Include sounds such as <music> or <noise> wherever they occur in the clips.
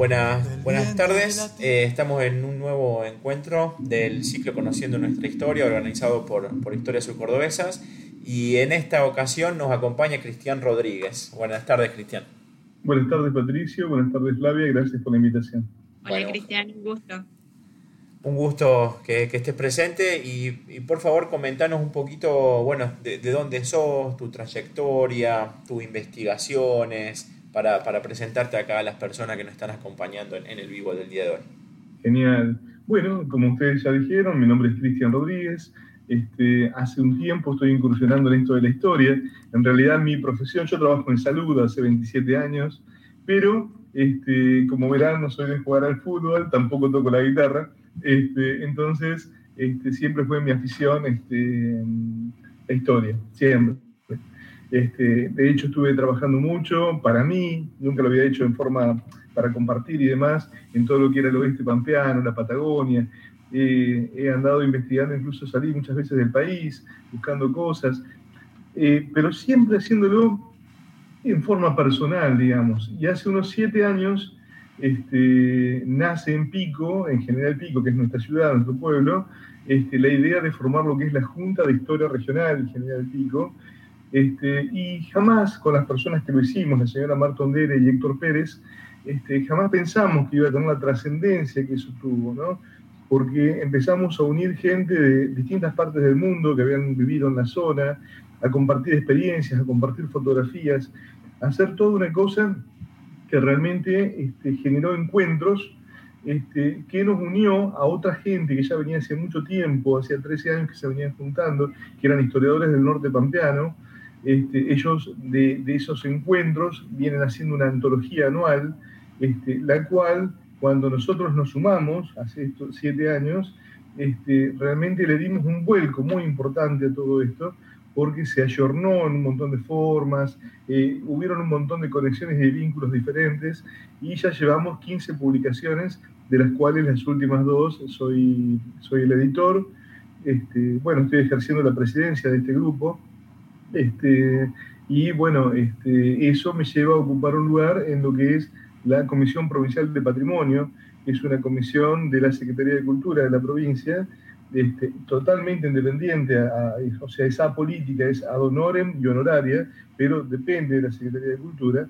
Buenas, buenas tardes. Eh, estamos en un nuevo encuentro del ciclo Conociendo nuestra historia, organizado por, por Historias Subcordobesas. Y en esta ocasión nos acompaña Cristian Rodríguez. Buenas tardes, Cristian. Buenas tardes, Patricio. Buenas tardes, Flavia. Gracias por la invitación. Hola, Cristian. Un gusto. Un gusto que, estés presente y, por favor comentanos un poquito, bueno, de, de dónde sos, tu trayectoria, tus investigaciones, para, presentarte acá a las personas que nos están acompañando en, el vivo del día de hoy. Genial. Bueno, como ustedes ya dijeron, mi nombre es Cristian Rodríguez. Este, hace un tiempo estoy incursionando en esto de la historia. En realidad mi profesión, yo trabajo en salud hace 27 años, pero este, como verán no soy de jugar al fútbol, tampoco toco la guitarra. Este, entonces este, siempre fue mi afición este, la historia, siempre. Este, de hecho, estuve trabajando mucho para mí, nunca lo había hecho en forma para compartir y demás, en todo lo que era el oeste pampeano, la Patagonia. he andado investigando, incluso salí muchas veces del país, buscando cosas, eh, pero siempre haciéndolo en forma personal, digamos. Y hace unos siete años este, nace en Pico, en General Pico, que es nuestra ciudad, nuestro pueblo, este, la idea de formar lo que es la Junta de Historia Regional General Pico, este, y jamás con las personas que lo hicimos, la señora Marta Ondere y Héctor Pérez, este, jamás pensamos que iba a tener la trascendencia que eso tuvo, ¿no? Porque empezamos a unir gente de distintas partes del mundo que habían vivido en la zona, a compartir experiencias, a compartir fotografías, a hacer toda una cosa que realmente este, generó encuentros este, que nos unió a otra gente que ya venía hace mucho tiempo, hacía 13 años que se venían juntando, que eran historiadores del norte pampeano, este, ellos de, esos encuentros vienen haciendo una antología anual, este, la cual cuando nosotros nos sumamos, hace siete años, este, realmente le dimos un vuelco muy importante a todo esto, porque se ayornó en un montón de formas, eh, hubieron un montón de conexiones y vínculos diferentes, y ya llevamos 15 publicaciones, de las cuales las últimas dos soy, soy el editor. bueno, estoy ejerciendo la presidencia de este grupo, este, y bueno, este, eso me lleva a ocupar un lugar en lo que es la Comisión Provincial de Patrimonio, que es una comisión de la Secretaría de Cultura de la provincia, este, totalmente independiente, o sea, esa política es ad honorem y honoraria, pero depende de la Secretaría de Cultura,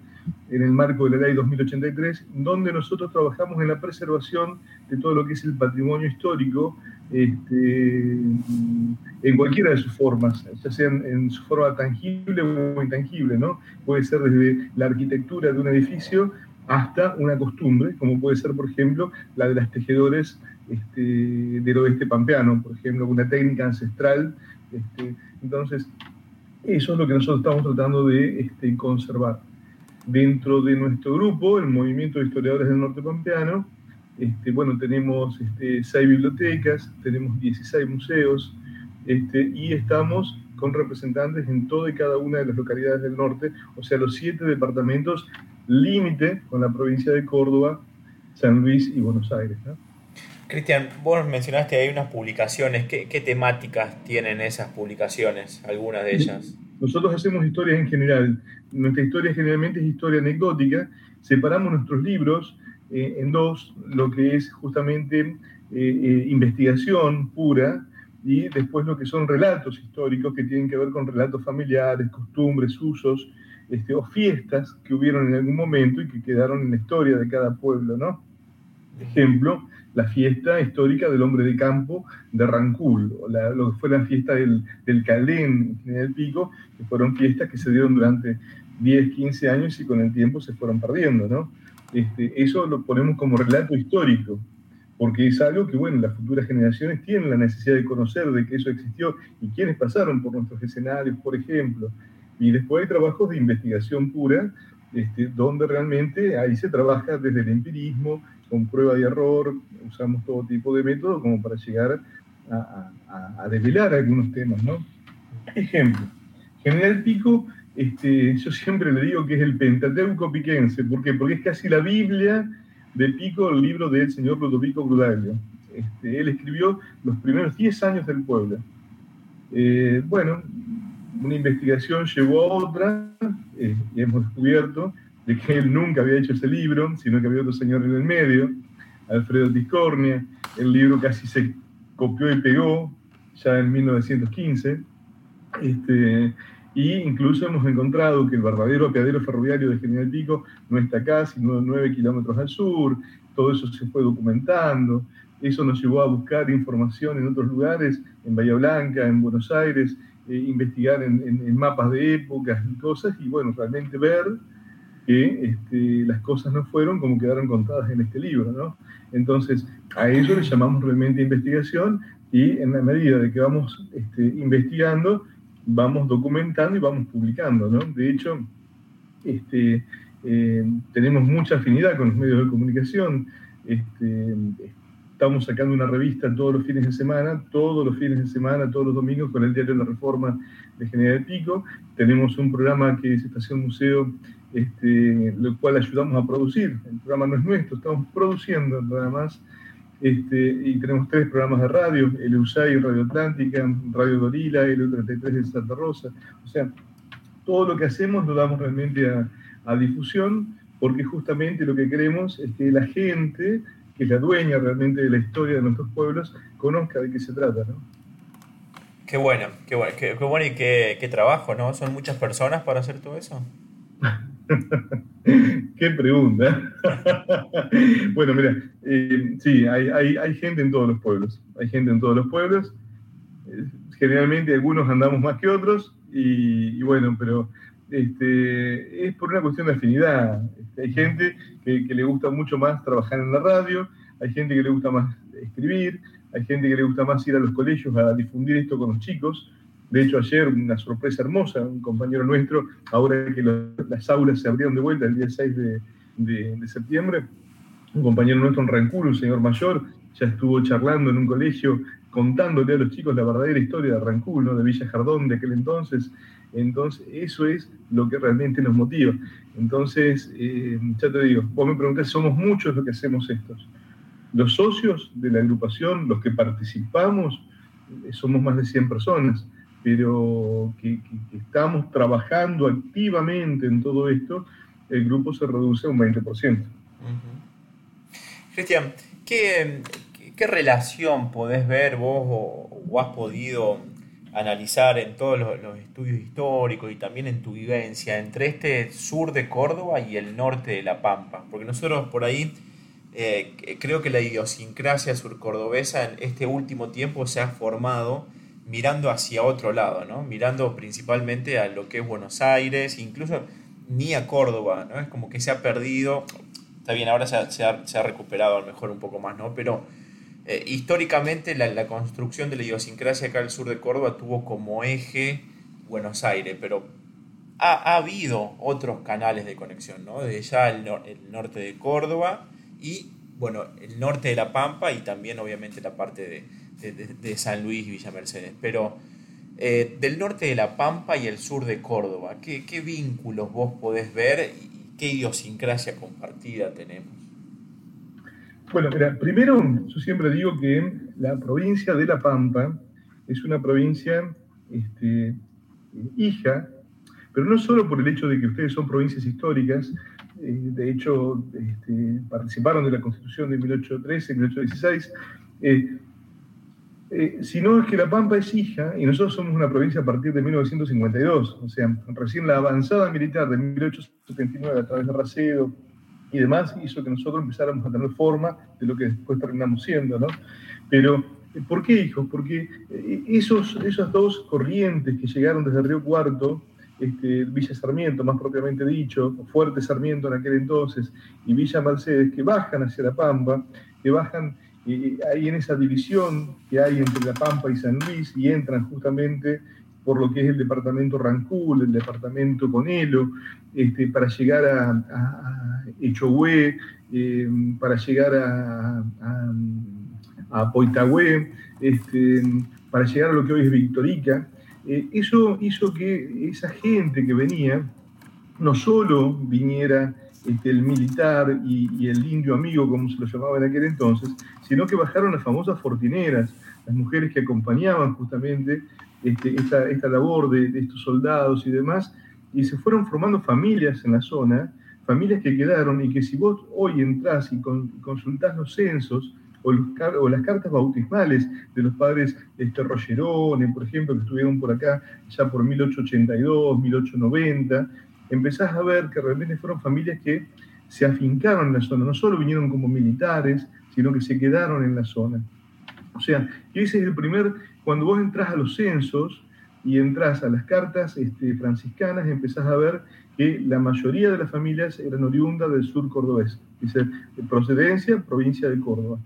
en el marco de la Ley 2083, donde nosotros trabajamos en la preservación de todo lo que es el patrimonio histórico este, en cualquiera de sus formas, ya sea en, su forma tangible o intangible, ¿no? Puede ser desde la arquitectura de un edificio hasta una costumbre, como puede ser, por ejemplo, la de las tejedores este, del oeste pampeano, por ejemplo, una técnica ancestral. Este, entonces, eso es lo que nosotros estamos tratando de este, conservar. Dentro de nuestro grupo, el Movimiento de Historiadores del Norte Pampeano, este, bueno, tenemos este, seis bibliotecas, tenemos 16 museos este, y estamos con representantes en toda y cada una de las localidades del norte, o sea, los siete departamentos límite con la provincia de Córdoba, San Luis y Buenos Aires. Cristian, vos mencionaste ahí unas publicaciones. ¿Qué, ¿Qué, temáticas tienen esas publicaciones, algunas de ellas? Nosotros hacemos historias en general. Nuestra historia generalmente es historia anecdótica. Separamos nuestros libros eh, en dos, lo que es justamente eh, eh, investigación pura y después lo que son relatos históricos que tienen que ver con relatos familiares, costumbres, usos este, o fiestas que hubieron en algún momento y que quedaron en la historia de cada pueblo, ¿no? Ejemplo, la fiesta histórica del hombre de campo de Rancul, o lo que fue la fiesta del, del Calén en el Pico, que fueron fiestas que se dieron durante 10, 15 años y con el tiempo se fueron perdiendo, ¿no? Este, eso lo ponemos como relato histórico, porque es algo que, bueno, las futuras generaciones tienen la necesidad de conocer de que eso existió y quiénes pasaron por nuestros escenarios, por ejemplo. Y después hay trabajos de investigación pura, este, donde realmente ahí se trabaja desde el empirismo, con prueba y error, usamos todo tipo de métodos como para llegar a, a, a desvelar algunos temas, ¿no? Ejemplo, General Pico este, yo siempre le digo que es el Pentateuco piquense. ¿Por qué? Porque es casi la Biblia de Pico, el libro del señor Ludovico Grudaglio. Este, él escribió los primeros 10 años del pueblo. Eh, bueno, una investigación llevó a otra eh, y hemos descubierto de que él nunca había hecho ese libro, sino que había otro señor en el medio, Alfredo Tiscornia. El libro casi se copió y pegó ya en 1915. Este, y incluso hemos encontrado que el verdadero apeadero ferroviario de General Pico no está acá, sino 9 kilómetros al sur. Todo eso se fue documentando. Eso nos llevó a buscar información en otros lugares, en Bahía Blanca, en Buenos Aires, eh, investigar en, mapas de épocas y cosas, y bueno, realmente ver que este, las cosas no fueron como quedaron contadas en este libro, ¿no? Entonces, a eso le llamamos realmente investigación y en la medida de que vamos este, investigando, vamos documentando y vamos publicando, ¿no? De hecho, este, eh, tenemos mucha afinidad con los medios de comunicación. Este, estamos sacando una revista todos los fines de semana, todos los fines de semana, todos los domingos con el diario La Reforma de General Pico. Tenemos un programa que es Estación Museo, este, lo cual ayudamos a producir. El programa no es nuestro, estamos produciendo nada más este, y tenemos tres programas de radio, el USAI, Radio Atlántica, Radio Dorila, el U33 de Santa Rosa. O sea, todo lo que hacemos lo damos realmente a, a difusión porque justamente lo que queremos es que la gente, que es la dueña realmente de la historia de nuestros pueblos, conozca de qué se trata, ¿no? Qué bueno, qué bueno, qué, qué bueno y qué, qué trabajo, ¿no? ¿Son muchas personas para hacer todo eso? <laughs> Qué pregunta. <laughs> bueno, mira, eh, sí, hay, gente en todos los pueblos. Hay gente en todos los pueblos. Eh, generalmente algunos andamos más que otros y, bueno, pero este, es por una cuestión de afinidad. Este, hay gente que, le gusta mucho más trabajar en la radio, hay gente que le gusta más escribir, hay gente que le gusta más ir a los colegios a difundir esto con los chicos. De hecho, ayer una sorpresa hermosa, un compañero nuestro, ahora que las aulas se abrieron de vuelta el día 6 de, septiembre, un compañero nuestro en Rancul, un señor mayor, ya estuvo charlando en un colegio contándole a los chicos la verdadera historia de Rancul, ¿no? de Villa Jardón de aquel entonces. Entonces, eso es lo que realmente nos motiva. Entonces, eh, ya te digo, vos me preguntás, somos muchos los que hacemos estos. Los socios de la agrupación, los que participamos, somos más de 100 personas pero que, estamos trabajando activamente en todo esto, el grupo se reduce a un 20%. Cristian, ¿qué, relación podés ver vos o, has podido analizar en todos los, estudios históricos y también en tu vivencia entre este sur de Córdoba y el norte de La Pampa? Porque nosotros por ahí eh, creo que la idiosincrasia surcordobesa en este último tiempo se ha formado mirando hacia otro lado, ¿no? Mirando principalmente a lo que es Buenos Aires, incluso ni a Córdoba, ¿no? Es como que se ha perdido, está bien, ahora se ha, recuperado a lo mejor un poco más, ¿no? Pero eh, históricamente la, construcción de la idiosincrasia acá al sur de Córdoba tuvo como eje Buenos Aires, pero ha, habido otros canales de conexión, ¿no? Desde ya el, el norte de Córdoba y, bueno, el norte de La Pampa y también obviamente la parte de de, San Luis y Villa Mercedes, pero eh, del norte de La Pampa y el sur de Córdoba, ¿qué, ¿qué, vínculos vos podés ver y qué idiosincrasia compartida tenemos? Bueno, mira, primero yo siempre digo que la provincia de La Pampa es una provincia este, hija, pero no solo por el hecho de que ustedes son provincias históricas, eh, de hecho este, participaron de la constitución de 1813, 1816, eh, eh, sino es que La Pampa es hija y nosotros somos una provincia a partir de 1952, o sea, recién la avanzada militar de 1879 a través de Racedo y demás hizo que nosotros empezáramos a tener forma de lo que después terminamos siendo, ¿no? Pero, ¿por qué hijos? Porque eh, esos, esas dos corrientes que llegaron desde Río Cuarto, este, Villa Sarmiento, más propiamente dicho, Fuerte Sarmiento en aquel entonces, y Villa Mercedes, que bajan hacia La Pampa, que bajan y ahí en esa división que hay entre La Pampa y San Luis y entran justamente por lo que es el departamento Rancul, el departamento Conelo, este, para llegar a, a, Echohue, em, para llegar a, a, Poitagüe, este, para llegar a lo que hoy es Victorica. Eh, eso hizo que esa gente que venía no solo viniera este, el militar y, el indio amigo, como se lo llamaba en aquel entonces, sino que bajaron las famosas fortineras, las mujeres que acompañaban justamente este, esta, esta, labor de, estos soldados y demás, y se fueron formando familias en la zona, familias que quedaron y que si vos hoy entrás y consultás los censos, o, las cartas bautismales de los padres este, Rogerone, por ejemplo, que estuvieron por acá ya por 1882, 1890, empezás a ver que realmente fueron familias que se afincaron en la zona, no solo vinieron como militares, sino que se quedaron en la zona. O sea, ese es el primer, cuando vos entras a los censos y entras a las cartas este, franciscanas, empezás a ver que la mayoría de las familias eran oriundas del sur cordobés, dice, de procedencia, provincia de Córdoba.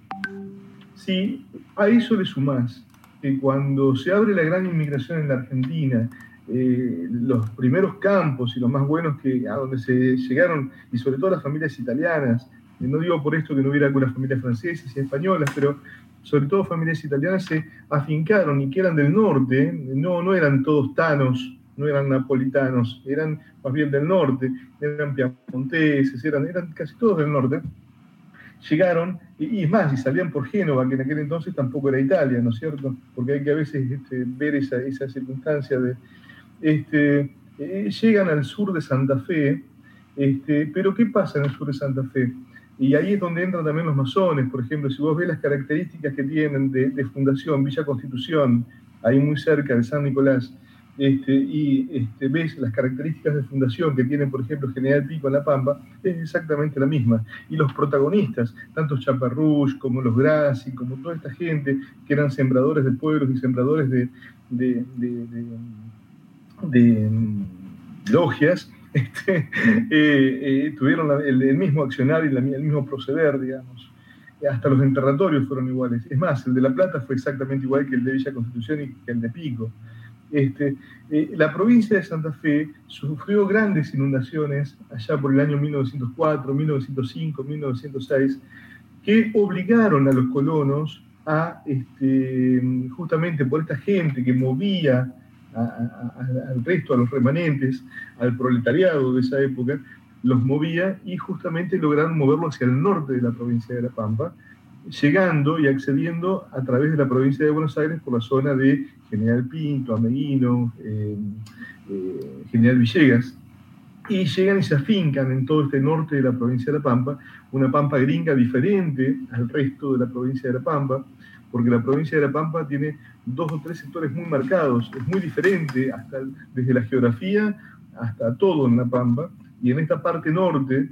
Si a eso le sumás que cuando se abre la gran inmigración en la Argentina, eh, los primeros campos y los más buenos que a donde se llegaron, y sobre todo las familias italianas, no digo por esto que no hubiera algunas familias francesas y españolas, pero sobre todo familias italianas se afincaron y que eran del norte, no, no eran todos tanos, no eran napolitanos, eran más bien del norte, eran piamonteses, eran, eran casi todos del norte, llegaron, y, más, y salían por Génova, que en aquel entonces tampoco era Italia, ¿no es cierto? Porque hay que a veces este, ver esa, esa circunstancia de... Este, eh, llegan al sur de Santa Fe, este, pero ¿qué pasa en el sur de Santa Fe? Y ahí es donde entran también los masones, por ejemplo, si vos ves las características que tienen de, fundación, Villa Constitución, ahí muy cerca de San Nicolás, este, y ves las características de fundación que tienen, por ejemplo, General Pico en La Pampa, es exactamente la misma. Y los protagonistas, tanto Chaparrush como los Grassi, como toda esta gente que eran sembradores de pueblos y sembradores de, mm, logias, <laughs> este, eh, eh, tuvieron el, mismo accionar y el mismo proceder, digamos. Hasta los enterratorios fueron iguales. Es más, el de La Plata fue exactamente igual que el de Villa Constitución y que el de Pico. Este, eh, la provincia de Santa Fe sufrió grandes inundaciones allá por el año 1904, 1905, 1906, que obligaron a los colonos a, este, justamente por esta gente que movía al resto, a los remanentes, al proletariado de esa época, los movía y justamente lograron moverlo hacia el norte de la provincia de La Pampa, llegando y accediendo a través de la provincia de Buenos Aires por la zona de General Pinto, Ameguino, eh, eh, General Villegas, y llegan y se afincan en todo este norte de la provincia de La Pampa, una Pampa gringa diferente al resto de la provincia de La Pampa, porque la provincia de La Pampa tiene dos o tres sectores muy marcados, es muy diferente hasta, desde la geografía hasta todo en La Pampa, y en esta parte norte,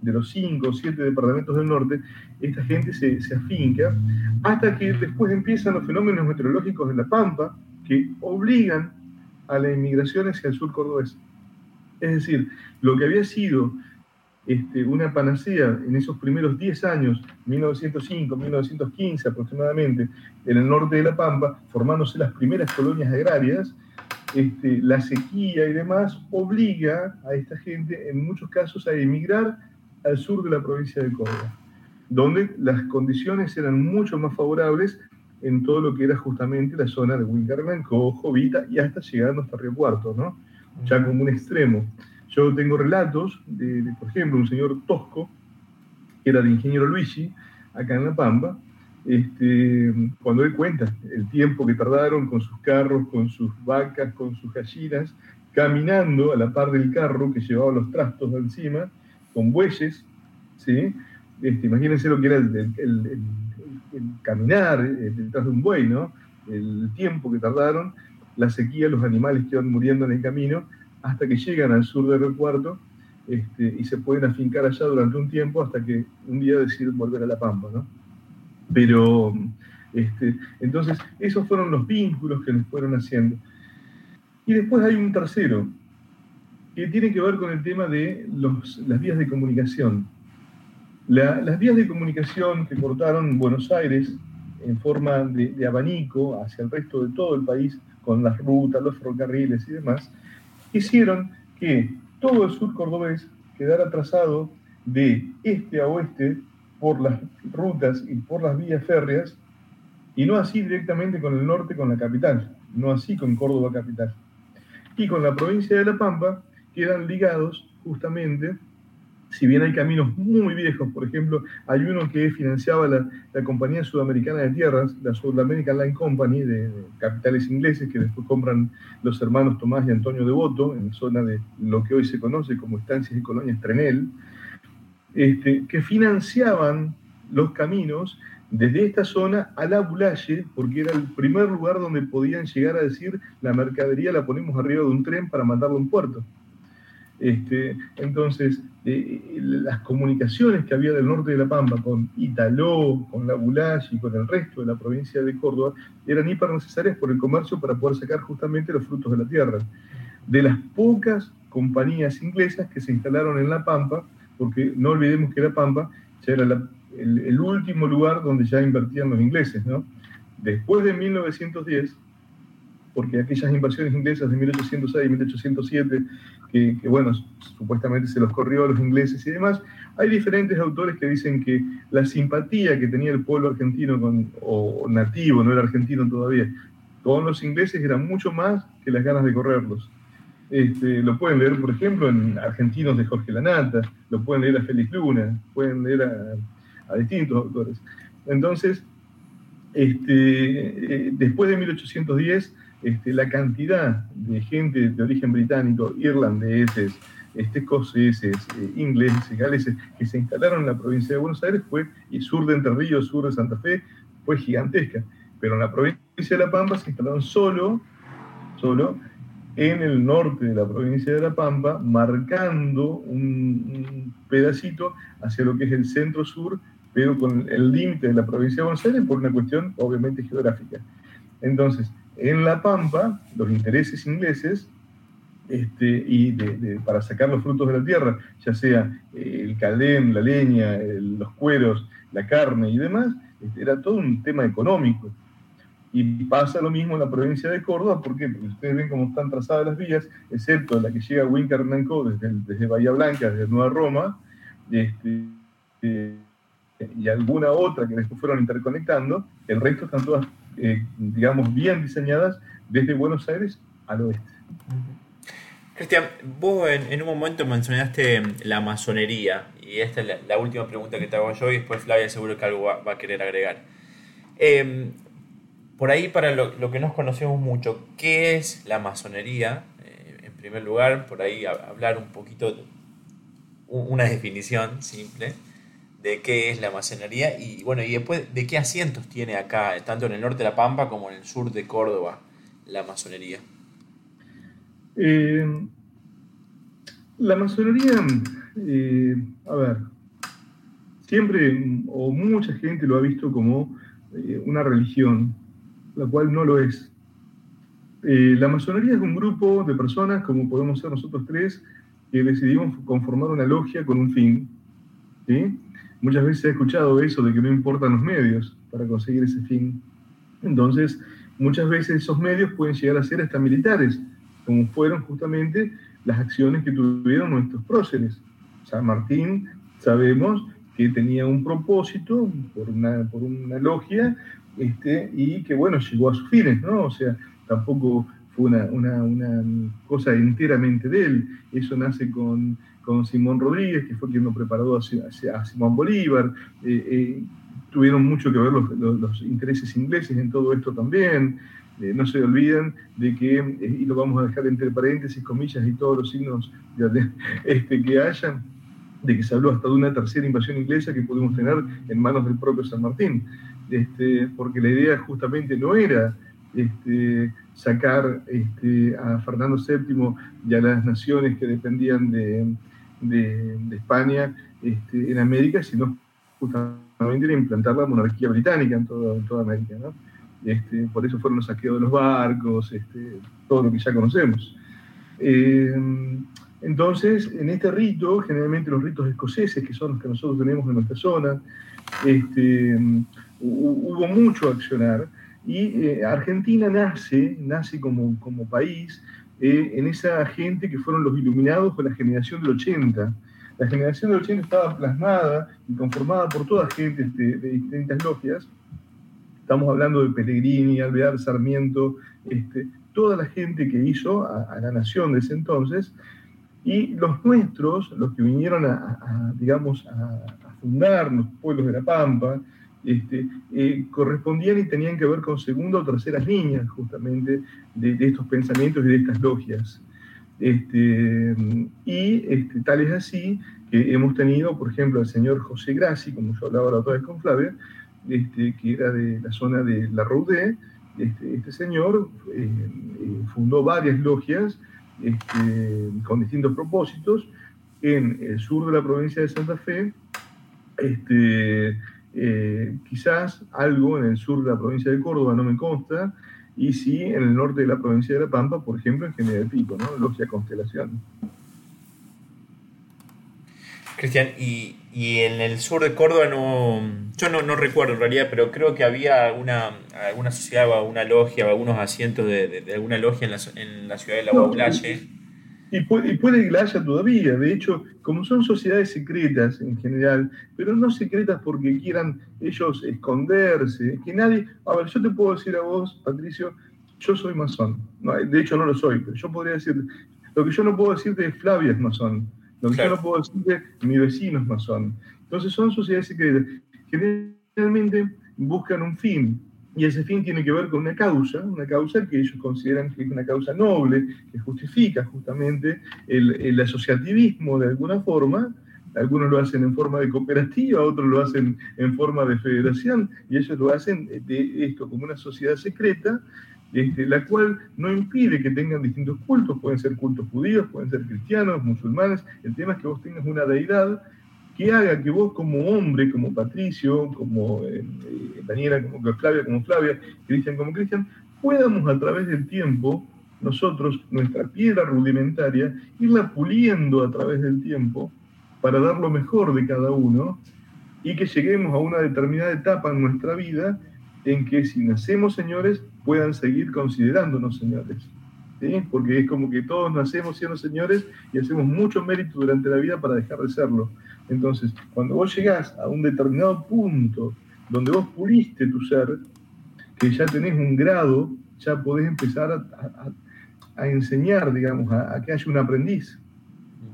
de los cinco o siete departamentos del norte, esta gente se, se afinca, hasta que después empiezan los fenómenos meteorológicos de La Pampa, que obligan a la inmigración hacia el sur cordobés. Es decir, lo que había sido este, una panacea en esos primeros 10 años, 1905, 1915 aproximadamente, en el norte de La Pampa, formándose las primeras colonias agrarias, este, la sequía y demás obliga a esta gente en muchos casos a emigrar al sur de la provincia de Córdoba, donde las condiciones eran mucho más favorables en todo lo que era justamente la zona de Winterman, Cojo, Vita y hasta llegando hasta Río Cuarto, ¿no? Ya como un extremo. Yo tengo relatos de, por ejemplo, un señor Tosco, que era de ingeniero Luigi, acá en La Pampa, este, cuando él cuenta el tiempo que tardaron con sus carros, con sus vacas, con sus gallinas, caminando a la par del carro que llevaba los trastos de encima, con bueyes, ¿sí? Este, imagínense lo que era el caminar eh, detrás de un buey, ¿no? El tiempo que tardaron, la sequía, los animales que iban muriendo en el camino, hasta que llegan al sur del recuarto este, y se pueden afincar allá durante un tiempo hasta que un día deciden volver a La Pampa, ¿no? Pero, este, entonces, esos fueron los vínculos que nos fueron haciendo. Y después hay un tercero, que tiene que ver con el tema de las vías de comunicación las vías de comunicación que cortaron Buenos Aires en forma de, abanico hacia el resto de todo el país, con las rutas, los ferrocarriles y demás, hicieron que todo el sur cordobés quedara trazado de este a oeste por las rutas y por las vías férreas, y no así directamente con el norte, con la capital, no así con Córdoba capital. Y con la provincia de La Pampa quedan ligados justamente si bien hay caminos muy viejos, por ejemplo, hay uno que financiaba la, Compañía Sudamericana de Tierras, la Sudamerican Line Company, de, capitales ingleses que después compran los hermanos Tomás y Antonio Devoto, en la zona de lo que hoy se conoce como Estancias y Colonias Trenel, este, que financiaban los caminos desde esta zona a la Bulaye, porque era el primer lugar donde podían llegar a decir la mercadería la ponemos arriba de un tren para mandarlo a un puerto. Este, entonces, eh, las comunicaciones que había del norte de La Pampa con Italó, con la Bulaye y con el resto de la provincia de Córdoba eran hiper necesarias por el comercio para poder sacar justamente los frutos de la tierra. De las pocas compañías inglesas que se instalaron en La Pampa, porque no olvidemos que La Pampa ya era el, último lugar donde ya invertían los ingleses. ¿no? Después de 1910, porque aquellas invasiones inglesas de 1806 y 1807, que, bueno, supuestamente se los corrió a los ingleses y demás, hay diferentes autores que dicen que la simpatía que tenía el pueblo argentino, o nativo, no era argentino todavía, con los ingleses era mucho más que las ganas de correrlos. Este, lo pueden leer, por ejemplo, en Argentinos de Jorge Lanata, lo pueden leer a Félix Luna, pueden leer a, a distintos autores. Entonces, este, eh, después de 1810, este, la cantidad de gente de origen británico, irlandeses, este, escoceses, eh, ingleses, galeses, que se instalaron en la provincia de Buenos Aires fue, y sur de Entre Ríos, sur de Santa Fe, fue gigantesca. Pero en la provincia de La Pampa se instalaron solo, solo en el norte de la provincia de La Pampa, marcando un, pedacito hacia lo que es el centro-sur, pero con el límite de la provincia de Buenos Aires por una cuestión obviamente geográfica. Entonces, en La Pampa, los intereses ingleses, este, y para sacar los frutos de la tierra, ya sea eh, el caldén, la leña, los cueros, la carne y demás, este, era todo un tema económico. Y pasa lo mismo en la provincia de Córdoba. Porque ustedes ven cómo están trazadas las vías, excepto la que llega a Wincar desde, desde Bahía Blanca, desde Nueva Roma, este, eh, y alguna otra que después fueron interconectando, el resto están todas eh, digamos, bien diseñadas desde Buenos Aires al oeste. Cristian, vos en, un momento mencionaste la masonería, y esta es la, última pregunta que te hago yo, y después Flavia seguro que algo va, a querer agregar. Em, por ahí, para lo, que nos conocemos mucho, ¿qué es la masonería? Eh, en primer lugar, por ahí hablar un poquito, una definición simple de qué es la masonería y bueno, y después de qué asientos tiene acá, tanto en el norte de La Pampa como en el sur de Córdoba, la masonería. Eh, la masonería, eh, a ver, siempre o mucha gente lo ha visto como eh, una religión, la cual no lo es. la masonería es un grupo de personas, como podemos ser nosotros tres, que decidimos conformar una logia con un fin. ¿sí? Muchas veces he escuchado eso de que no importan los medios para conseguir ese fin. Entonces, muchas veces esos medios pueden llegar a ser hasta militares, como fueron justamente las acciones que tuvieron nuestros próceres. San Martín, sabemos que tenía un propósito por una, por una logia este, y que, bueno, llegó a sus fines, ¿no? O sea, tampoco fue una, una, una cosa enteramente de él. Eso nace con con Simón Rodríguez, que fue quien lo preparó a, Simón Bolívar. Eh, eh, tuvieron mucho que ver los, intereses ingleses en todo esto también. Eh, no se olviden de que, y lo vamos a dejar entre paréntesis, comillas y todos los signos <laughs> este, que hayan, de que se habló hasta de una tercera invasión inglesa que pudimos tener en manos del propio San Martín. Este, porque la idea justamente no era este, sacar este, a Fernando VII y a las naciones que dependían de, de, España este, en América, sino justamente implantar la monarquía británica en, toda América. Este, por eso fueron los saqueos de los barcos, este, todo lo que ya conocemos. Eh, entonces, en este rito, generalmente los ritos escoceses, que son los que nosotros tenemos en nuestra zona, este, hubo mucho accionar y eh, Argentina nace, nace como, como país eh, en esa gente que fueron los iluminados con la generación del 80. La generación del 80 estaba plasmada y conformada por toda gente de, distintas logias. Estamos hablando de Pellegrini, Alvear, Sarmiento, este, toda la gente que hizo a, la nación de ese entonces. Y los nuestros, los que vinieron a, digamos, a, fundar los pueblos de la Pampa, este, eh, correspondían y tenían que ver con segunda o terceras líneas justamente de, estos pensamientos y de estas logias. Este, y este, tal es así que hemos tenido, por ejemplo, al señor José Grassi, como yo hablaba la otra vez con Flavia, este, que era de la zona de La Roudé, este, este señor eh, eh, fundó varias logias este, con distintos propósitos en el sur de la provincia de Santa Fe, este, eh, quizás algo en el sur de la provincia de Córdoba, no me consta, y sí en el norte de la provincia de La Pampa, por ejemplo, en General Pico, ¿no? Logia Constelación. Cristian, y, en el sur de Córdoba no, yo no, recuerdo en realidad, pero creo que había alguna, alguna sociedad o alguna logia o algunos asientos de, alguna logia en la, en la ciudad de La Baulalle. Y, puede, y puede que la haya todavía, de hecho, como son sociedades secretas en general, pero no secretas porque quieran ellos esconderse, que nadie, a ver, yo te puedo decir a vos, Patricio, yo soy masón, de hecho no lo soy, pero yo podría decir, lo que yo no puedo decirte es Flavia es masón, lo que yo no puedo decir mi vecino es masón. Entonces son sociedades secretas. Generalmente buscan un fin, y ese fin tiene que ver con una causa, una causa que ellos consideran que es una causa noble, que justifica justamente el, asociativismo de alguna forma. Algunos lo hacen en forma de cooperativa, otros lo hacen en forma de federación, y ellos lo hacen de esto como una sociedad secreta, este, la cual no impide que tengan distintos cultos, pueden ser cultos judíos, pueden ser cristianos, musulmanes, el tema es que vos tengas una deidad que haga que vos como hombre, como Patricio, como eh, eh, Daniela, como Flavia, como Flavia, Cristian como Cristian, podamos a través del tiempo, nosotros, nuestra piedra rudimentaria, irla puliendo a través del tiempo para dar lo mejor de cada uno y que lleguemos a una determinada etapa en nuestra vida en que si nacemos señores, puedan seguir considerándonos señores. Porque es como que todos nacemos siendo señores y hacemos mucho mérito durante la vida para dejar de serlo. Entonces, cuando vos llegás a un determinado punto donde vos puliste tu ser, que ya tenés un grado, ya podés empezar a, enseñar, digamos, a que haya un aprendiz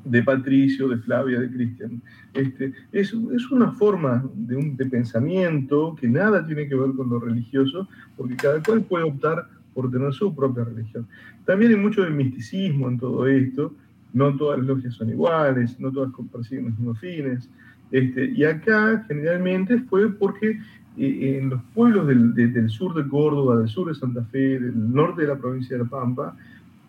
de Patricio, de Flavia, de Cristian. Este, es, es, una forma de, un, de pensamiento que nada tiene que ver con lo religioso, porque cada cual puede optar por tener su propia religión. También hay mucho de misticismo en todo esto, no todas las logias son iguales, no todas persiguen los mismos fines. Este, y acá generalmente fue porque eh, en los pueblos del, del, sur de Córdoba, del sur de Santa Fe, del norte de la provincia de La Pampa,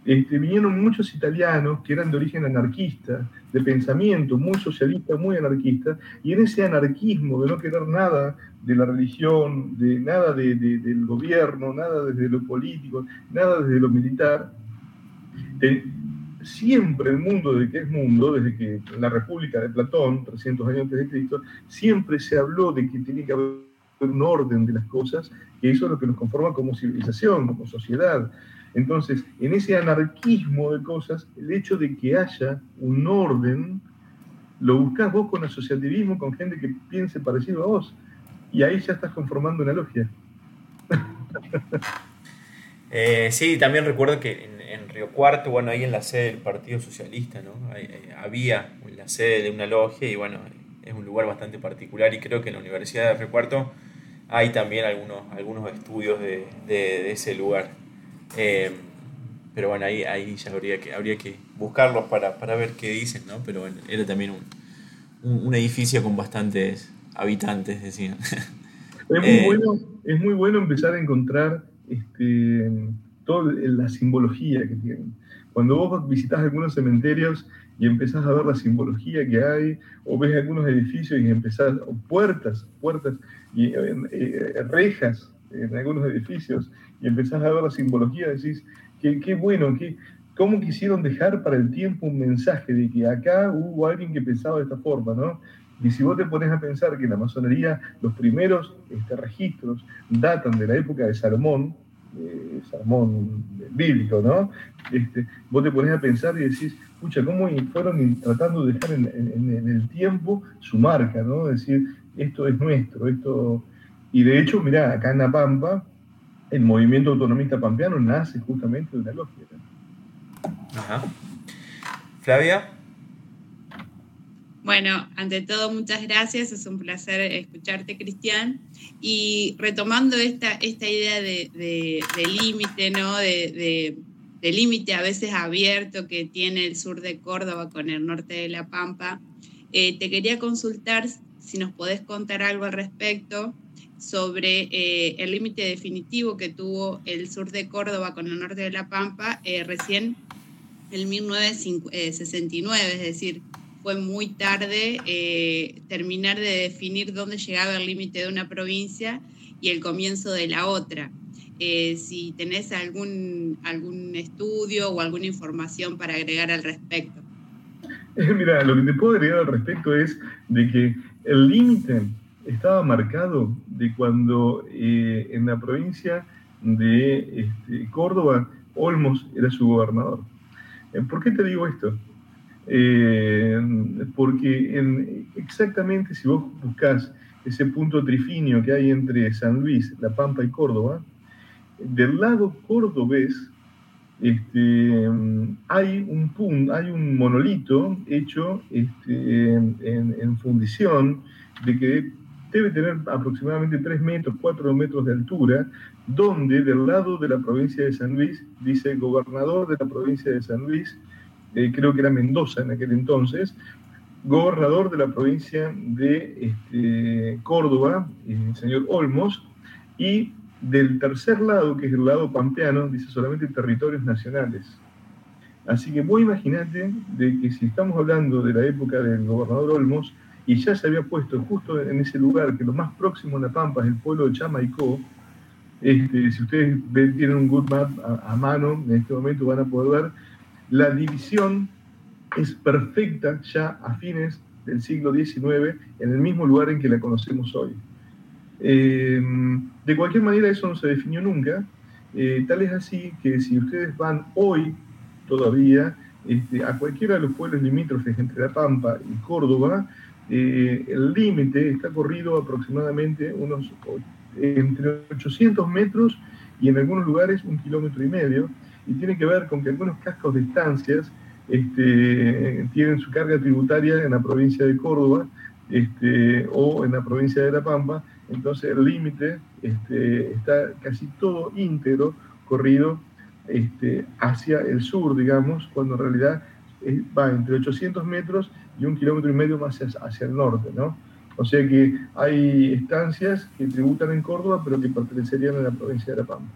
este, vinieron muchos italianos que eran de origen anarquista, de pensamiento muy socialista, muy anarquista, y en ese anarquismo de no querer nada de la religión, de nada del gobierno, nada desde lo político, nada desde lo militar, siempre el mundo de que es mundo, desde que la República de Platón, 300 años antes de Cristo, siempre se habló de que tiene que haber un orden de las cosas, que eso es lo que nos conforma como civilización, como sociedad. Entonces, en ese anarquismo de cosas, el hecho de que haya un orden, lo buscas vos con asociativismo, con gente que piense parecido a vos, y ahí ya estás conformando una logia. <laughs> Eh, sí, también recuerdo que en, Río Cuarto, bueno, ahí en la sede del Partido Socialista, ¿no? Había la sede de una logia y bueno, es un lugar bastante particular y creo que en la Universidad de Río Cuarto hay también algunos, algunos estudios de ese lugar. Eh, pero bueno, ahí, ahí ya habría que, habría que buscarlos para, para ver qué dicen, ¿no? Pero bueno, era también un, un, edificio con bastantes habitantes, decían. <laughs> Es muy, eh, bueno, es muy bueno empezar a encontrar este, toda la simbología que tienen. Cuando vos visitas algunos cementerios y empezás a ver la simbología que hay, o ves algunos edificios y empezás, o puertas, puertas y eh, rejas en algunos edificios, y empezás a ver la simbología, decís, qué, bueno, qué, cómo quisieron dejar para el tiempo un mensaje de que acá hubo alguien que pensaba de esta forma, ¿no? Y si vos te pones a pensar que en la masonería los primeros este, registros datan de la época de Salomón, eh, Salomón bíblico, ¿no? Este, vos te pones a pensar y decís, escucha, cómo fueron tratando de dejar en, el tiempo su marca, ¿no? Decir, esto es nuestro, esto... Y de hecho, mirá, acá en La Pampa, el movimiento autonomista pampeano nace justamente de una logia. Ajá. Flavia. Bueno, ante todo, muchas gracias. Es un placer escucharte, Cristian. Y retomando esta, esta idea de, límite, ¿no? De, límite a veces abierto que tiene el sur de Córdoba con el norte de La Pampa, eh, te quería consultar si nos podés contar algo al respecto sobre eh, el límite definitivo que tuvo el sur de Córdoba con el norte de La Pampa eh, recién en 1969, es decir, fue muy tarde eh, terminar de definir dónde llegaba el límite de una provincia y el comienzo de la otra. Eh, si tenés algún, algún estudio o alguna información para agregar al respecto. <laughs> Mira, lo que te puedo agregar al respecto es de que el límite estaba marcado de cuando eh, en la provincia de este, Córdoba, Olmos era su gobernador. ¿Por qué te digo esto? Eh, porque en, exactamente si vos buscas ese punto trifinio que hay entre San Luis, La Pampa y Córdoba, del lado cordobés este, hay, un hay un monolito hecho este, en, fundición de que debe tener aproximadamente 3 metros, 4 metros de altura, donde del lado de la provincia de San Luis dice gobernador de la provincia de San Luis, eh, creo que era Mendoza en aquel entonces, gobernador de la provincia de este, Córdoba, el señor Olmos, y del tercer lado, que es el lado pampeano, dice solamente territorios nacionales. Así que vos imaginate de que si estamos hablando de la época del gobernador Olmos, y ya se había puesto justo en ese lugar, que lo más próximo a La Pampa es el pueblo de Chamaicó, este, si ustedes tienen un good map a, mano, en este momento van a poder ver la división es perfecta ya a fines del siglo XIX en el mismo lugar en que la conocemos hoy. Eh, de cualquier manera eso no se definió nunca, eh, tal es así que si ustedes van hoy todavía este, a cualquiera de los pueblos limítrofes entre La Pampa y Córdoba, eh, el límite está corrido aproximadamente unos entre 800 metros y en algunos lugares un kilómetro y medio, y tiene que ver con que algunos cascos de estancias este, tienen su carga tributaria en la provincia de Córdoba este, o en la provincia de La Pampa, entonces el límite este, está casi todo íntegro corrido este, hacia el sur, digamos, cuando en realidad eh, va entre 800 metros y un kilómetro y medio más hacia, hacia el norte, ¿no? O sea que hay estancias que tributan en Córdoba, pero que pertenecerían a la provincia de La Pampa.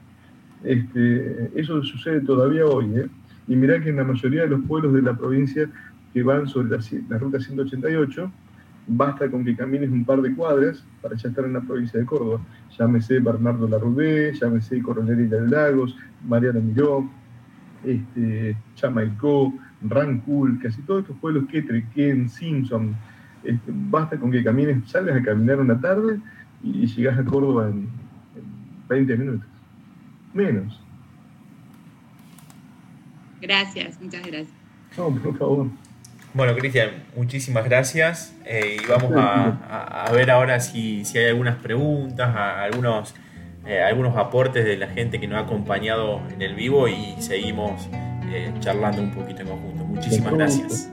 Este, eso sucede todavía hoy. ¿eh? Y mirá que en la mayoría de los pueblos de la provincia que van sobre la, ruta 188, basta con que camines un par de cuadras para ya estar en la provincia de Córdoba. Llámese Bernardo Larrubé, llámese Coronel de Lagos, Mariana Miró, este, Chamaicó, Rancul, casi todos estos pueblos, Quetrequén, Simpson. Este, basta con que camines, salgas a caminar una tarde y, llegas a Córdoba en 20 minutos menos. Gracias, muchas gracias. No, por favor. Bueno, Cristian, muchísimas gracias. Eh, y vamos a, ver ahora si, hay algunas preguntas, algunos, eh, algunos aportes de la gente que nos ha acompañado en el vivo y seguimos eh, charlando un poquito en conjunto. Muchísimas gracias.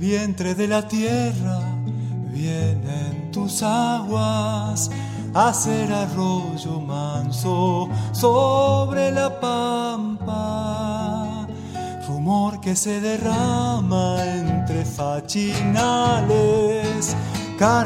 vientre de la tierra vienen tus aguas a ser arroyo manso sobre la pampa. Que se derrama entre fachinales